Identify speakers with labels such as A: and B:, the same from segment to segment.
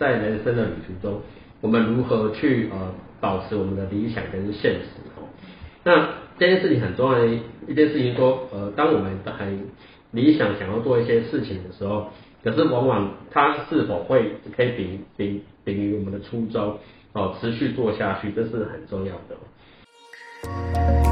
A: 在人生的旅途中，我们如何去呃保持我们的理想跟现实哦。那这件事情很重要的一件事情说，呃，当我们很理想想要做一些事情的时候，可是往往它是否会可以秉秉秉于我们的初衷哦，持续做下去，这是很重要的。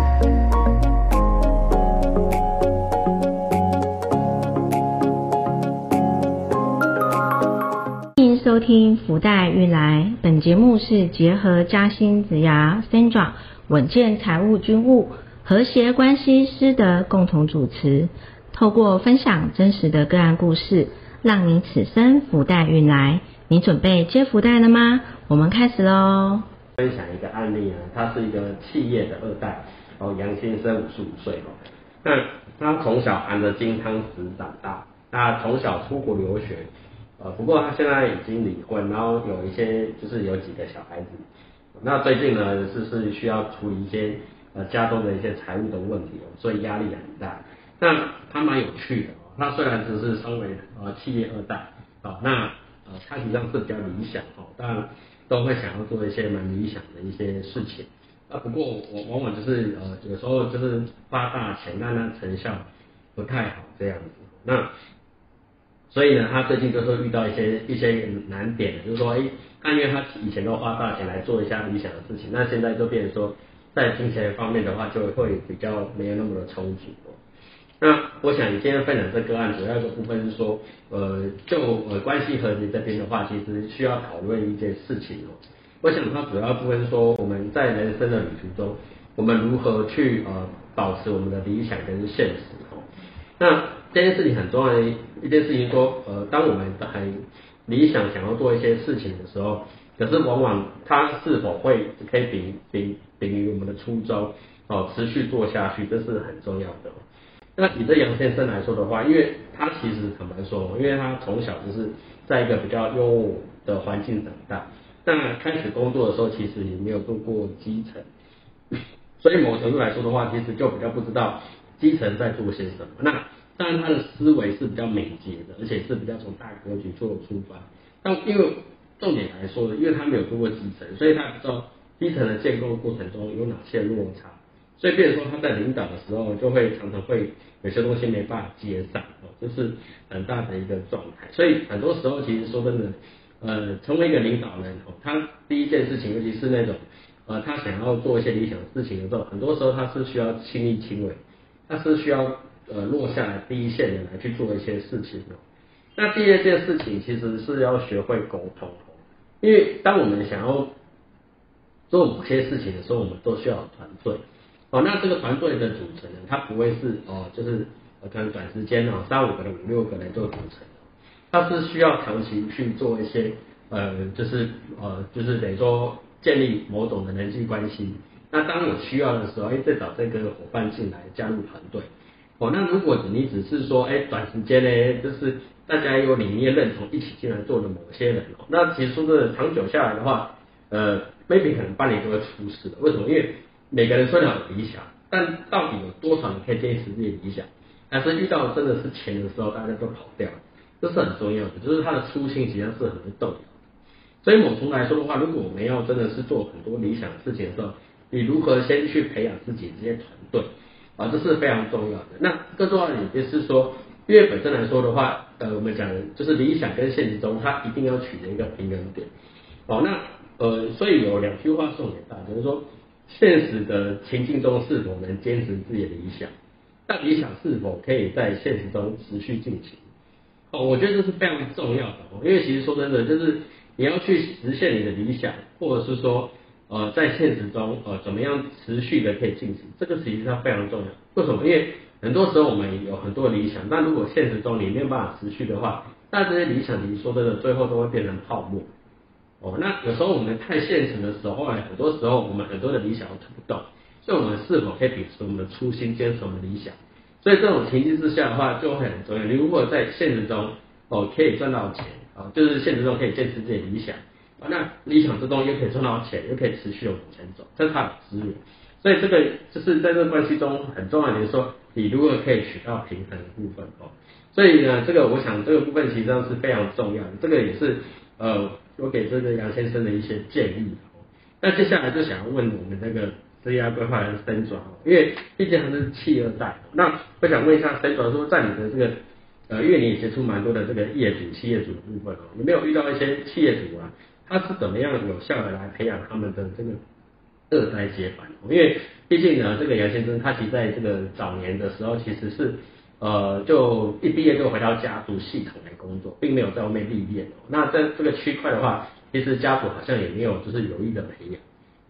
B: 听福袋运来，本节目是结合嘉兴子牙 Sandra 稳健财务军务和谐关系师的共同主持，透过分享真实的个案故事，让你此生福袋运来。你准备接福袋了吗？我们开始喽。
A: 分享一个案例啊，他是一个企业的二代哦，杨先生五十五岁哦，那他从小含着金汤匙长大，那从小出国留学。呃，不过他现在已经离婚，然后有一些就是有几个小孩子，那最近呢是是需要处理一些呃家中的一些财务的问题哦，所以压力很大。那他蛮有趣的哦，他虽然只是身为呃企业二代啊，那呃他实际上是比较理想哦，但都会想要做一些蛮理想的一些事情啊。不过我往往就是呃有时候就是发大钱，但那成效不太好这样子。那所以呢，他最近就是遇到一些一些难点，就是说，哎，他因为他以前都花大钱来做一下理想的事情，那现在就变成说，在金钱方面的话，就会比较没有那么的充足。那我想今天分享这个案，主要一个部分是说，呃，就呃关系和谐这边的话，其实需要讨论一件事情哦。我想它主要部分是说，我们在人生的旅途中，我们如何去呃保持我们的理想跟现实哦。那这件事情很重要的一件事情，说呃，当我们很理想想要做一些事情的时候，可是往往它是否会可以秉秉秉于我们的初衷哦，持续做下去，这是很重要的。那以这杨先生来说的话，因为他其实坦白说，因为他从小就是在一个比较优渥的环境长大，那开始工作的时候，其实也没有做过基层，所以某程度来说的话，其实就比较不知道基层在做些什么。那当然，他的思维是比较敏捷的，而且是比较从大格局做出发。但因为重点来说，因为他没有做过基层，所以他不知道基层的建构过程中有哪些落差。所以，变成说他在领导的时候，就会常常会有些东西没办法接上，哦，这是很大的一个状态。所以很多时候，其实说真的，呃，成为一个领导人哦，他第一件事情，尤其是那种呃，他想要做一些理想的事情的时候，很多时候他是需要亲力亲为，那是需要。呃，落下来第一线的来去做一些事情哦。那第二件事情其实是要学会沟通，因为当我们想要做某些事情的时候，我们都需要团队哦。那这个团队的组成呢，它不会是哦，就是可能短时间哦，三五个人、五六个人做组成，它是需要长期去做一些呃，就是呃，就是等于说建立某种的人际关系。那当有需要的时候，哎，再找这个伙伴进来加入团队。哦，那如果你只是说，哎，短时间呢，就是大家有理念认同，一起进来做的某些人，哦，那其实说的长久下来的话，呃，maybe 可能半年就会出事的。为什么？因为每个人虽然有理想，但到底有多少人可以坚持自己理想？还是遇到真的是钱的时候，大家都跑掉，这是很重要的。就是他的初心实际上是很动。所以某从来说的话，如果我们要真的是做很多理想的事情的时候，你如何先去培养自己这些团队？啊，这是非常重要的。那更重要的也就是说，因为本身来说的话，呃，我们讲就是理想跟现实中，它一定要取得一个平衡点。哦，那呃，所以有两句话送给大家，就是说，现实的情境中是否能坚持自己的理想？但理想是否可以在现实中持续进行？哦，我觉得这是非常重要的。因为其实说真的，就是你要去实现你的理想，或者是说。呃，在现实中，呃，怎么样持续的可以进行？这个实际上非常重要。为什么？因为很多时候我们有很多理想，但如果现实中你没有办法持续的话，那这些理想，你说真的，最后都会变成泡沫。哦，那有时候我们太现实的时候，哎很多时候我们很多的理想都推不动。所以，我们是否可以秉持我们的初心，坚持我们的理想？所以，这种情境之下的话，就会很重要。你如果在现实中，哦，可以赚到钱，啊，就是现实中可以坚持自己的理想。啊，那理想之中又可以赚到钱，又可以持续的往前走，这是它的资源。所以这个就是在这个关系中很重要的，就是说你如果可以取到平衡的部分哦。所以呢，这个我想这个部分其实上是非常重要的。这个也是呃，我给这个杨先生的一些建议。那接下来就想要问我们这个职业规划的申转，因为毕竟还是企二代，那我想问一下申转说，在你的这个呃，因为你也接触蛮多的这个业主、企业主的部分哦，有没有遇到一些企业主啊，他是怎么样有效的来培养他们的这个二代接班？因为毕竟呢，这个杨先生他其实在这个早年的时候，其实是呃，就一毕业就回到家族系统来工作，并没有在外面历练哦。那在这个区块的话，其实家族好像也没有就是有意的培养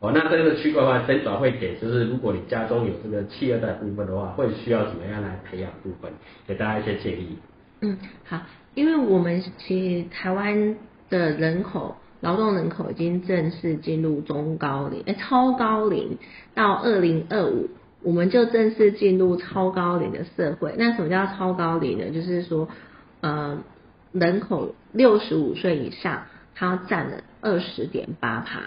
A: 哦。那在这个区块的话，真转会给就是如果你家中有这个企二代部分的话，会需要怎么样来培养部分？给大家一些建议。
B: 嗯，好，因为我们其实台湾的人口劳动人口已经正式进入中高龄，哎，超高龄，到二零二五，我们就正式进入超高龄的社会。那什么叫超高龄呢？就是说，呃，人口六十五岁以上。它占了二十点八趴，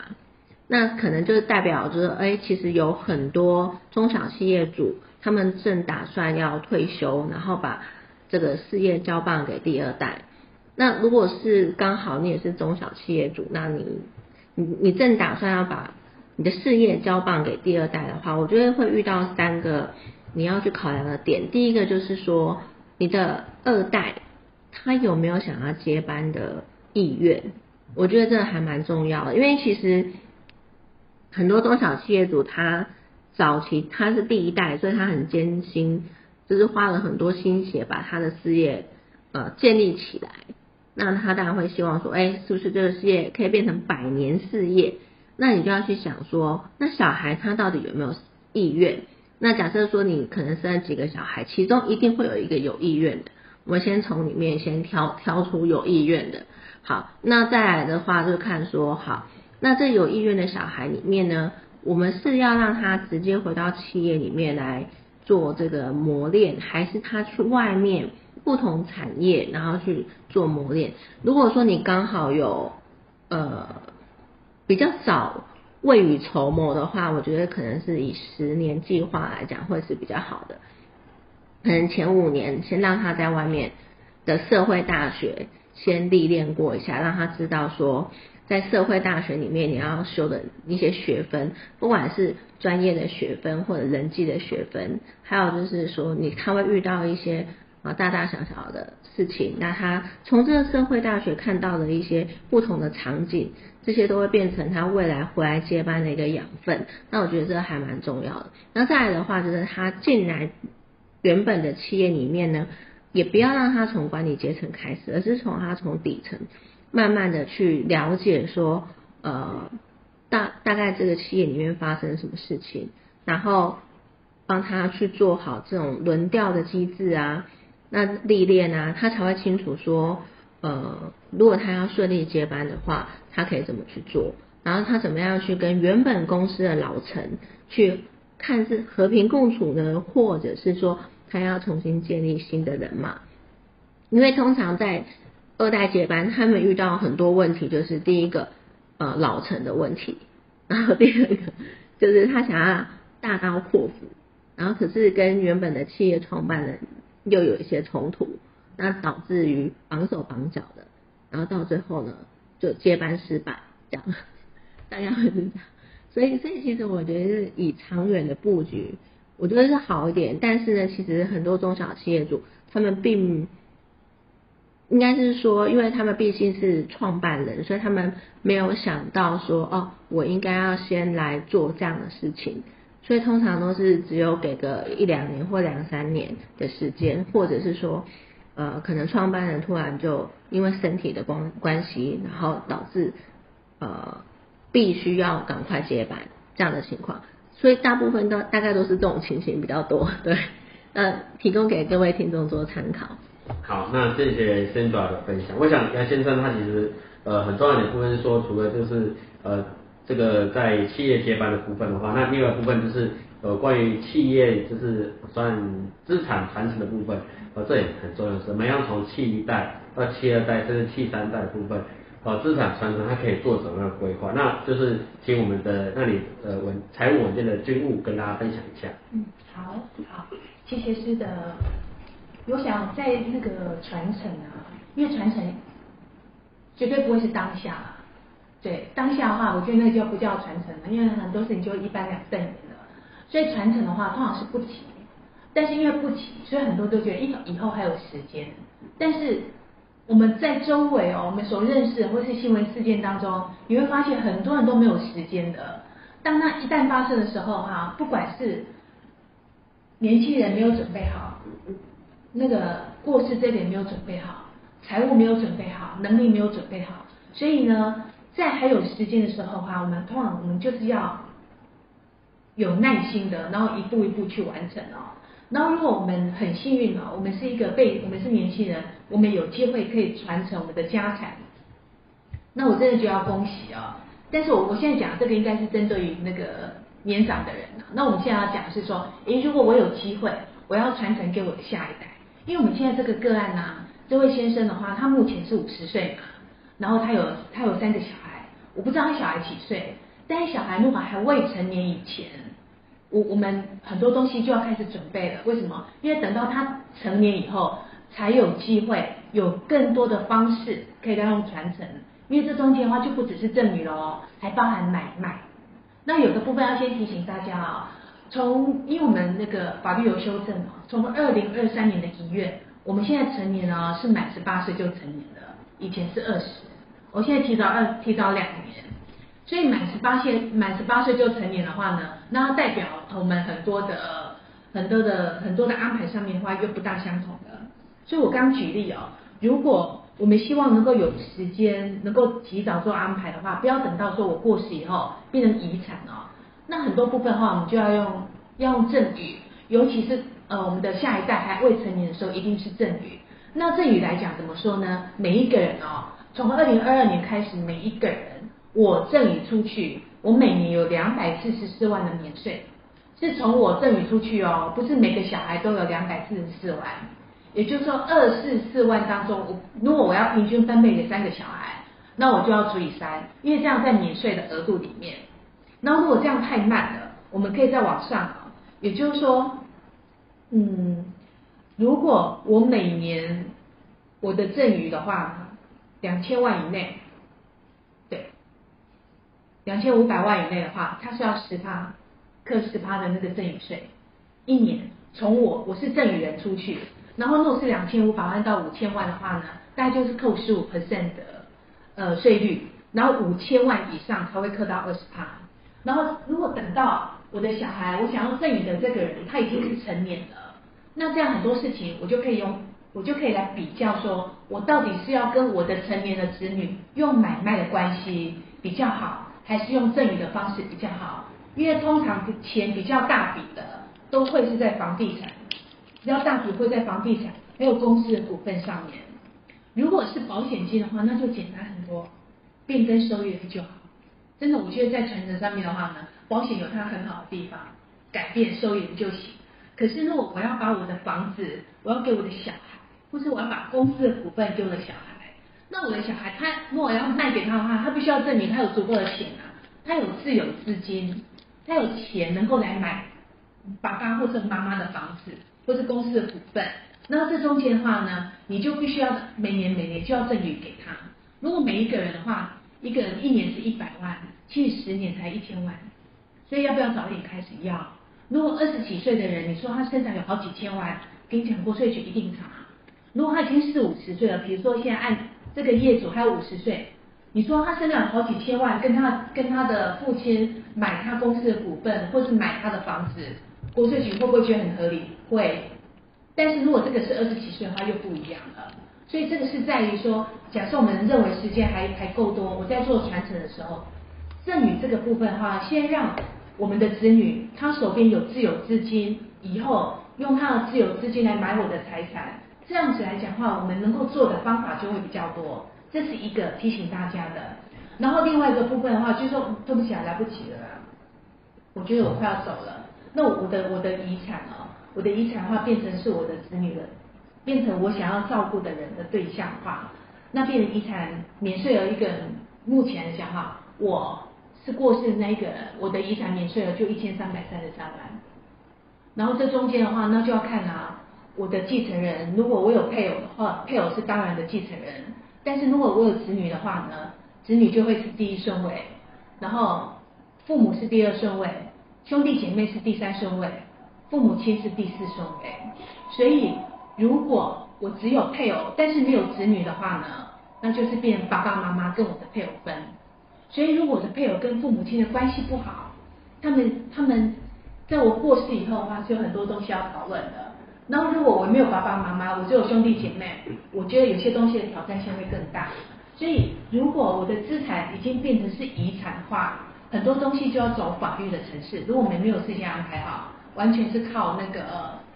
B: 那可能就是代表就是，哎，其实有很多中小企业主，他们正打算要退休，然后把这个事业交棒给第二代。那如果是刚好你也是中小企业主，那你你你正打算要把你的事业交棒给第二代的话，我觉得会遇到三个你要去考量的点。第一个就是说，你的二代他有没有想要接班的意愿？我觉得这还蛮重要的，因为其实很多中小企业主他早期他是第一代，所以他很艰辛，就是花了很多心血把他的事业呃建立起来。那他当然会希望说，哎，是不是这个事业可以变成百年事业？那你就要去想说，那小孩他到底有没有意愿？那假设说你可能生了几个小孩，其中一定会有一个有意愿的。我们先从里面先挑挑出有意愿的。好，那再来的话就看说，好，那这有意愿的小孩里面呢，我们是要让他直接回到企业里面来做这个磨练，还是他去外面不同产业然后去做磨练？如果说你刚好有呃比较早未雨绸缪的话，我觉得可能是以十年计划来讲会是比较好的，可能前五年先让他在外面的社会大学。先历练过一下，让他知道说，在社会大学里面你要修的一些学分，不管是专业的学分或者人际的学分，还有就是说你他会遇到一些啊大大小小的事情，那他从这个社会大学看到的一些不同的场景，这些都会变成他未来回来接班的一个养分。那我觉得这还蛮重要的。那再来的话，就是他进来原本的企业里面呢。也不要让他从管理阶层开始，而是从他从底层慢慢的去了解说，呃，大大概这个企业里面发生什么事情，然后帮他去做好这种轮调的机制啊，那历练啊，他才会清楚说，呃，如果他要顺利接班的话，他可以怎么去做，然后他怎么样去跟原本公司的老陈去看是和平共处呢，或者是说。他要重新建立新的人嘛？因为通常在二代接班，他们遇到很多问题，就是第一个呃老陈的问题，然后第二个就是他想要大刀阔斧，然后可是跟原本的企业创办人又有一些冲突，那导致于绑手绑脚的，然后到最后呢就接班失败，这样 大家会是这样，所以所以其实我觉得是以长远的布局。我觉得是好一点，但是呢，其实很多中小企业主他们并应该是说，因为他们毕竟是创办人，所以他们没有想到说，哦，我应该要先来做这样的事情，所以通常都是只有给个一两年或两三年的时间，或者是说，呃，可能创办人突然就因为身体的关关系，然后导致呃必须要赶快接班这样的情况。所以大部分都大概都是这种情形比较多，对，那提供给各位听众做参考。
A: 好，那谢谢先爪的分享。我想杨先生他其实呃很重要的部分是说，除了就是呃这个在企业接班的部分的话，那另外一部分就是呃关于企业就是算资产传承的部分，呃这也很重要，怎么样从企一代到企二代甚至企三代的部分。哦，资产传承它可以做什么样的规划？那就是请我们的那里呃稳财务稳健的军务跟大家分享一下。
C: 嗯，好，好，谢谢师的。我想在那个传承啊，因为传承绝对不会是当下啦。对，当下的话，我觉得那就不叫传承了，因为很多事情就一般两瞪眼了。所以传承的话，通常是不急，但是因为不急，所以很多都觉得以以后还有时间。但是我们在周围哦，我们所认识或是新闻事件当中，你会发现很多人都没有时间的。当那一旦发生的时候，哈，不管是年轻人没有准备好，那个过世这点没有准备好，财务没有准备好，能力没有准备好，所以呢，在还有时间的时候，哈，我们通常我们就是要有耐心的，然后一步一步去完成哦。然后如果我们很幸运哦，我们是一个被我们是年轻人，我们有机会可以传承我们的家产，那我真的就要恭喜哦。但是我我现在讲这个应该是针对于那个年长的人。那我们现在要讲是说，诶，如果我有机会，我要传承给我的下一代。因为我们现在这个个案呢，这位先生的话，他目前是五十岁嘛，然后他有他有三个小孩，我不知道他小孩几岁，但是小孩如果还未成年以前，我我们很多东西就要开始准备了。为什么？因为等到他成年以后，才有机会有更多的方式可以让他用传承。因为这中间的话就不只是赠与了哦，还包含买卖。那有个部分要先提醒大家啊，从因为我们那个法律有修正嘛，从二零二三年的一月，我们现在成年啊是满十八岁就成年了，以前是二十，我现在提早二提早两年，所以满十八岁满十八岁就成年的话呢，那代表我们很多的很多的很多的安排上面的话又不大相同的。所以我刚举例哦，如果我们希望能够有时间，能够及早做安排的话，不要等到说我过世以后变成遗产哦。那很多部分的话，我们就要用要用赠与，尤其是呃我们的下一代还未成年的时候，一定是赠与。那赠与来讲怎么说呢？每一个人哦，从二零二二年开始，每一个人我赠与出去，我每年有两百四十四万的免税，是从我赠与出去哦，不是每个小孩都有两百四十四万。也就是说，二四四万当中，如果我要平均分配给三个小孩，那我就要除以三，因为这样在免税的额度里面。那如果这样太慢了，我们可以再往上。也就是说，嗯，如果我每年我的赠与的话，两千万以内，对，两千五百万以内的话，它是要十趴，克十趴的那个赠与税，一年从我我是赠与人出去。然后，如果是两千五百万到五千万的话呢，大概就是扣十五 percent 的呃税率，然后五千万以上才会扣到二十趴。然后，如果等到我的小孩，我想要赠与的这个人他已经是成年了，那这样很多事情我就可以用，我就可以来比较，说我到底是要跟我的成年的子女用买卖的关系比较好，还是用赠与的方式比较好？因为通常钱比较大笔的都会是在房地产。比较大笔会在房地产还有公司的股份上面。如果是保险金的话，那就简单很多，变更收益就好。真的，我觉得在传承上面的话呢，保险有它很好的地方，改变收益就行。可是如果我要把我的房子，我要给我的小孩，或是我要把公司的股份给我的小孩，那我的小孩他如果要卖给他的话，他必须要证明他有足够的钱啊，他有自有资金，他有钱能够来买爸爸或者妈妈的房子。或是公司的股份，那这中间的话呢，你就必须要每年每年就要赠与给他。如果每一个人的话，一个人一年是一百万，其实十年才一千万，所以要不要早点开始要？如果二十几岁的人，你说他身上有好几千万，跟你讲，国税局一定查。如果他已经四五十岁了，比如说现在按这个业主还有五十岁，你说他身上有好几千万，跟他跟他的父亲买他公司的股份，或是买他的房子。国税局会不会觉得很合理？会，但是如果这个是二十几岁的话，又不一样了。所以这个是在于说，假设我们认为时间还还够多，我在做传承的时候，赠与这个部分的话，先让我们的子女他手边有自有资金，以后用他的自有资金来买我的财产，这样子来讲话，我们能够做的方法就会比较多。这是一个提醒大家的。然后另外一个部分的话，就是说对不起啊，来不及了，我觉得我快要走了。那我的我的遗产啊，我的遗产的话变成是我的子女的，变成我想要照顾的人的对象化，那变成遗产免税额一个目前讲哈，我是过世的那一个人，我的遗产免税额就一千三百三十三万，然后这中间的话，那就要看啊，我的继承人，如果我有配偶的话，配偶是当然的继承人，但是如果我有子女的话呢，子女就会是第一顺位，然后父母是第二顺位，兄弟姐妹是第三顺位，父母亲是第四顺位。所以如果我只有配偶，但是没有子女的话呢，那就是变爸爸妈妈跟我的配偶分。所以如果我的配偶跟父母亲的关系不好，他们他们在我过世以后的话，是有很多东西要讨论的。然后如果我没有爸爸妈妈，我只有兄弟姐妹，我觉得有些东西的挑战性会更大。所以如果我的资产已经变成是遗产的话，很多东西就要走法律的程序。如果我们没有事先安排好，完全是靠那个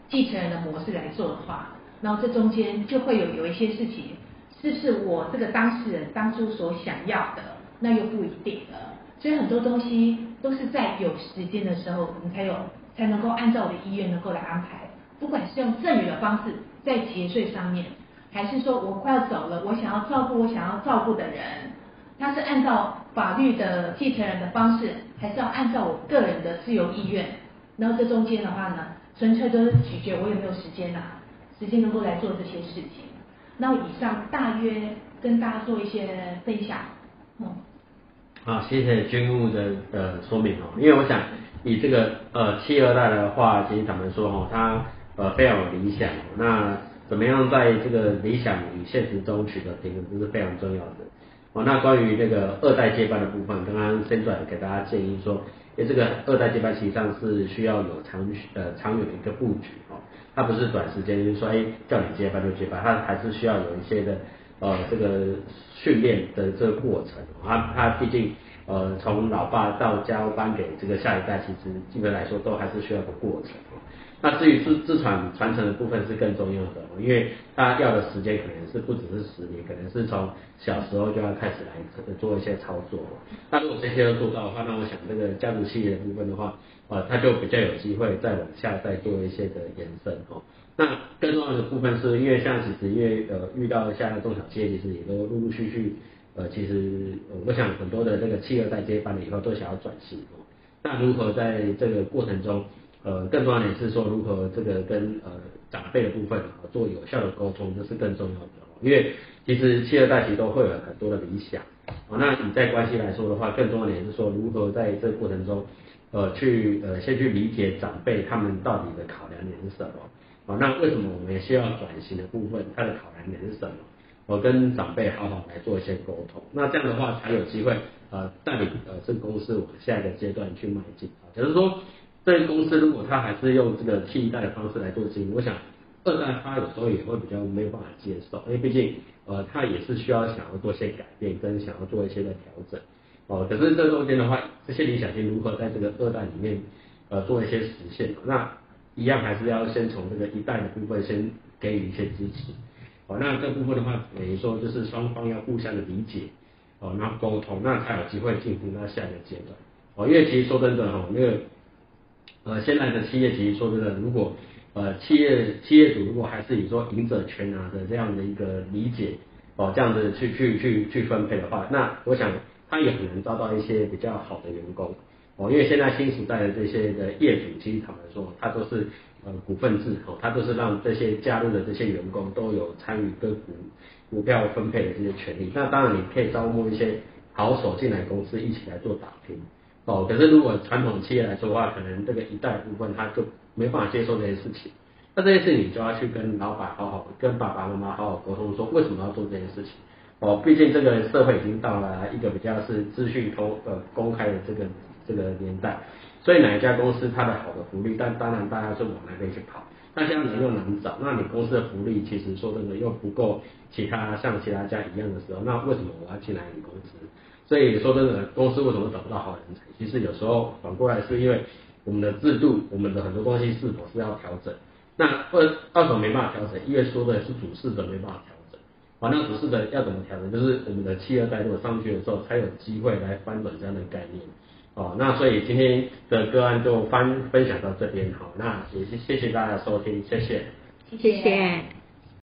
C: 继承人的模式来做的话，然后这中间就会有有一些事情，是不是我这个当事人当初所想要的，那又不一定了。所以很多东西都是在有时间的时候，我们才有才能够按照我的意愿能够来安排。不管是用赠与的方式在节税上面，还是说我快要走了，我想要照顾我想要照顾的人，他是按照法律的继承人的方式，还是要按照我个人的自由意愿？然后这中间的话呢，纯粹都是取决我有没有时间呐，时间能够来做这些事情。那以上大约跟大家做一些分享，嗯。
A: 好，谢谢军务的呃说明哦，因为我想以这个呃七二代的话，其实坦白说哦，他。呃，非常有理想。那怎么样在这个理想与现实中取得平衡，这是非常重要的。哦，那关于这个二代接班的部分，刚刚先转给大家建议说，因为这个二代接班实际上是需要有长呃长远的一个布局哦，它不是短时间就是说哎叫你接班就接班，它还是需要有一些的呃这个训练的这个过程。它它毕竟呃从老爸到交班给这个下一代，其实基本来说都还是需要个过程。那至于自自传传承的部分是更重要的，因为他要的时间可能是不只是十年，可能是从小时候就要开始来做一些操作。那如果这些都做到的话，那我想这个家族企业的部分的话，呃，他就比较有机会再往下再做一些的延伸哦。那更重要的部分是因为像其实因为呃遇到现在中小企业其实也都陆陆续续呃其实我想很多的这个企业在接班了以后都想要转型哦。那如何在这个过程中？呃，更重要的是说，如何这个跟呃长辈的部分做有效的沟通，这是更重要的哦。因为其实七二代其实都会有很多的理想哦。那你在关系来说的话，更重要的是说，如何在这个过程中，呃，去呃先去理解长辈他们到底的考量点是什么啊？那为什么我们也需要转型的部分，它的考量点是什么？我跟长辈好好来做一些沟通，那这样的话才有机会呃带领呃这个公司往下一个阶段去迈进啊。假如说。这个公司如果他还是用这个替代的方式来做经营，我想二代他有时候也会比较没有办法接受，因为毕竟呃他也是需要想要做些改变，跟想要做一些的调整哦。可是这中间的话，这些理想性如何在这个二代里面呃做一些实现？那一样还是要先从这个一代的部分先给予一些支持哦。那这部分的话，等于说就是双方要互相的理解哦，然后沟通，那才有机会进行到下一个阶段哦。因为其实说真的哈，那个。呃，现在的企业其实说真的，如果呃企业企业主如果还是以说赢者全拿的这样的一个理解哦，这样子去去去去分配的话，那我想他也很难招到一些比较好的员工哦，因为现在新时代的这些的业主，其实他们说他都是呃股份制哦，他都是让这些加入的这些员工都有参与跟股股票分配的这些权利。那当然你可以招募一些好手进来公司一起来做打拼。哦，可是如果传统企业来说的话，可能这个一代部分他就没办法接受这些事情。那这些事情你就要去跟老板好好跟爸爸妈妈好好沟通，说为什么要做这件事情。哦，毕竟这个社会已经到了一个比较是资讯通呃公开的这个这个年代，所以哪一家公司它的好的福利，但当然大家是往那边去跑。那现在人又难找，那你公司的福利其实说真的又不够其他像其他家一样的时候，那为什么我要进来你公司？所以说真的，公司为什么找不到好人才？其实有时候反过来是因为我们的制度，我们的很多东西是否是要调整？那二二手没办法调整，因为说的是主事者没办法调整。好，那主事者要怎么调整？就是我们的企二代如果上去的时候，才有机会来翻转这样的概念。哦，那所以今天的个案就分分享到这边。好，那也谢谢大家收听，谢谢，
B: 谢谢。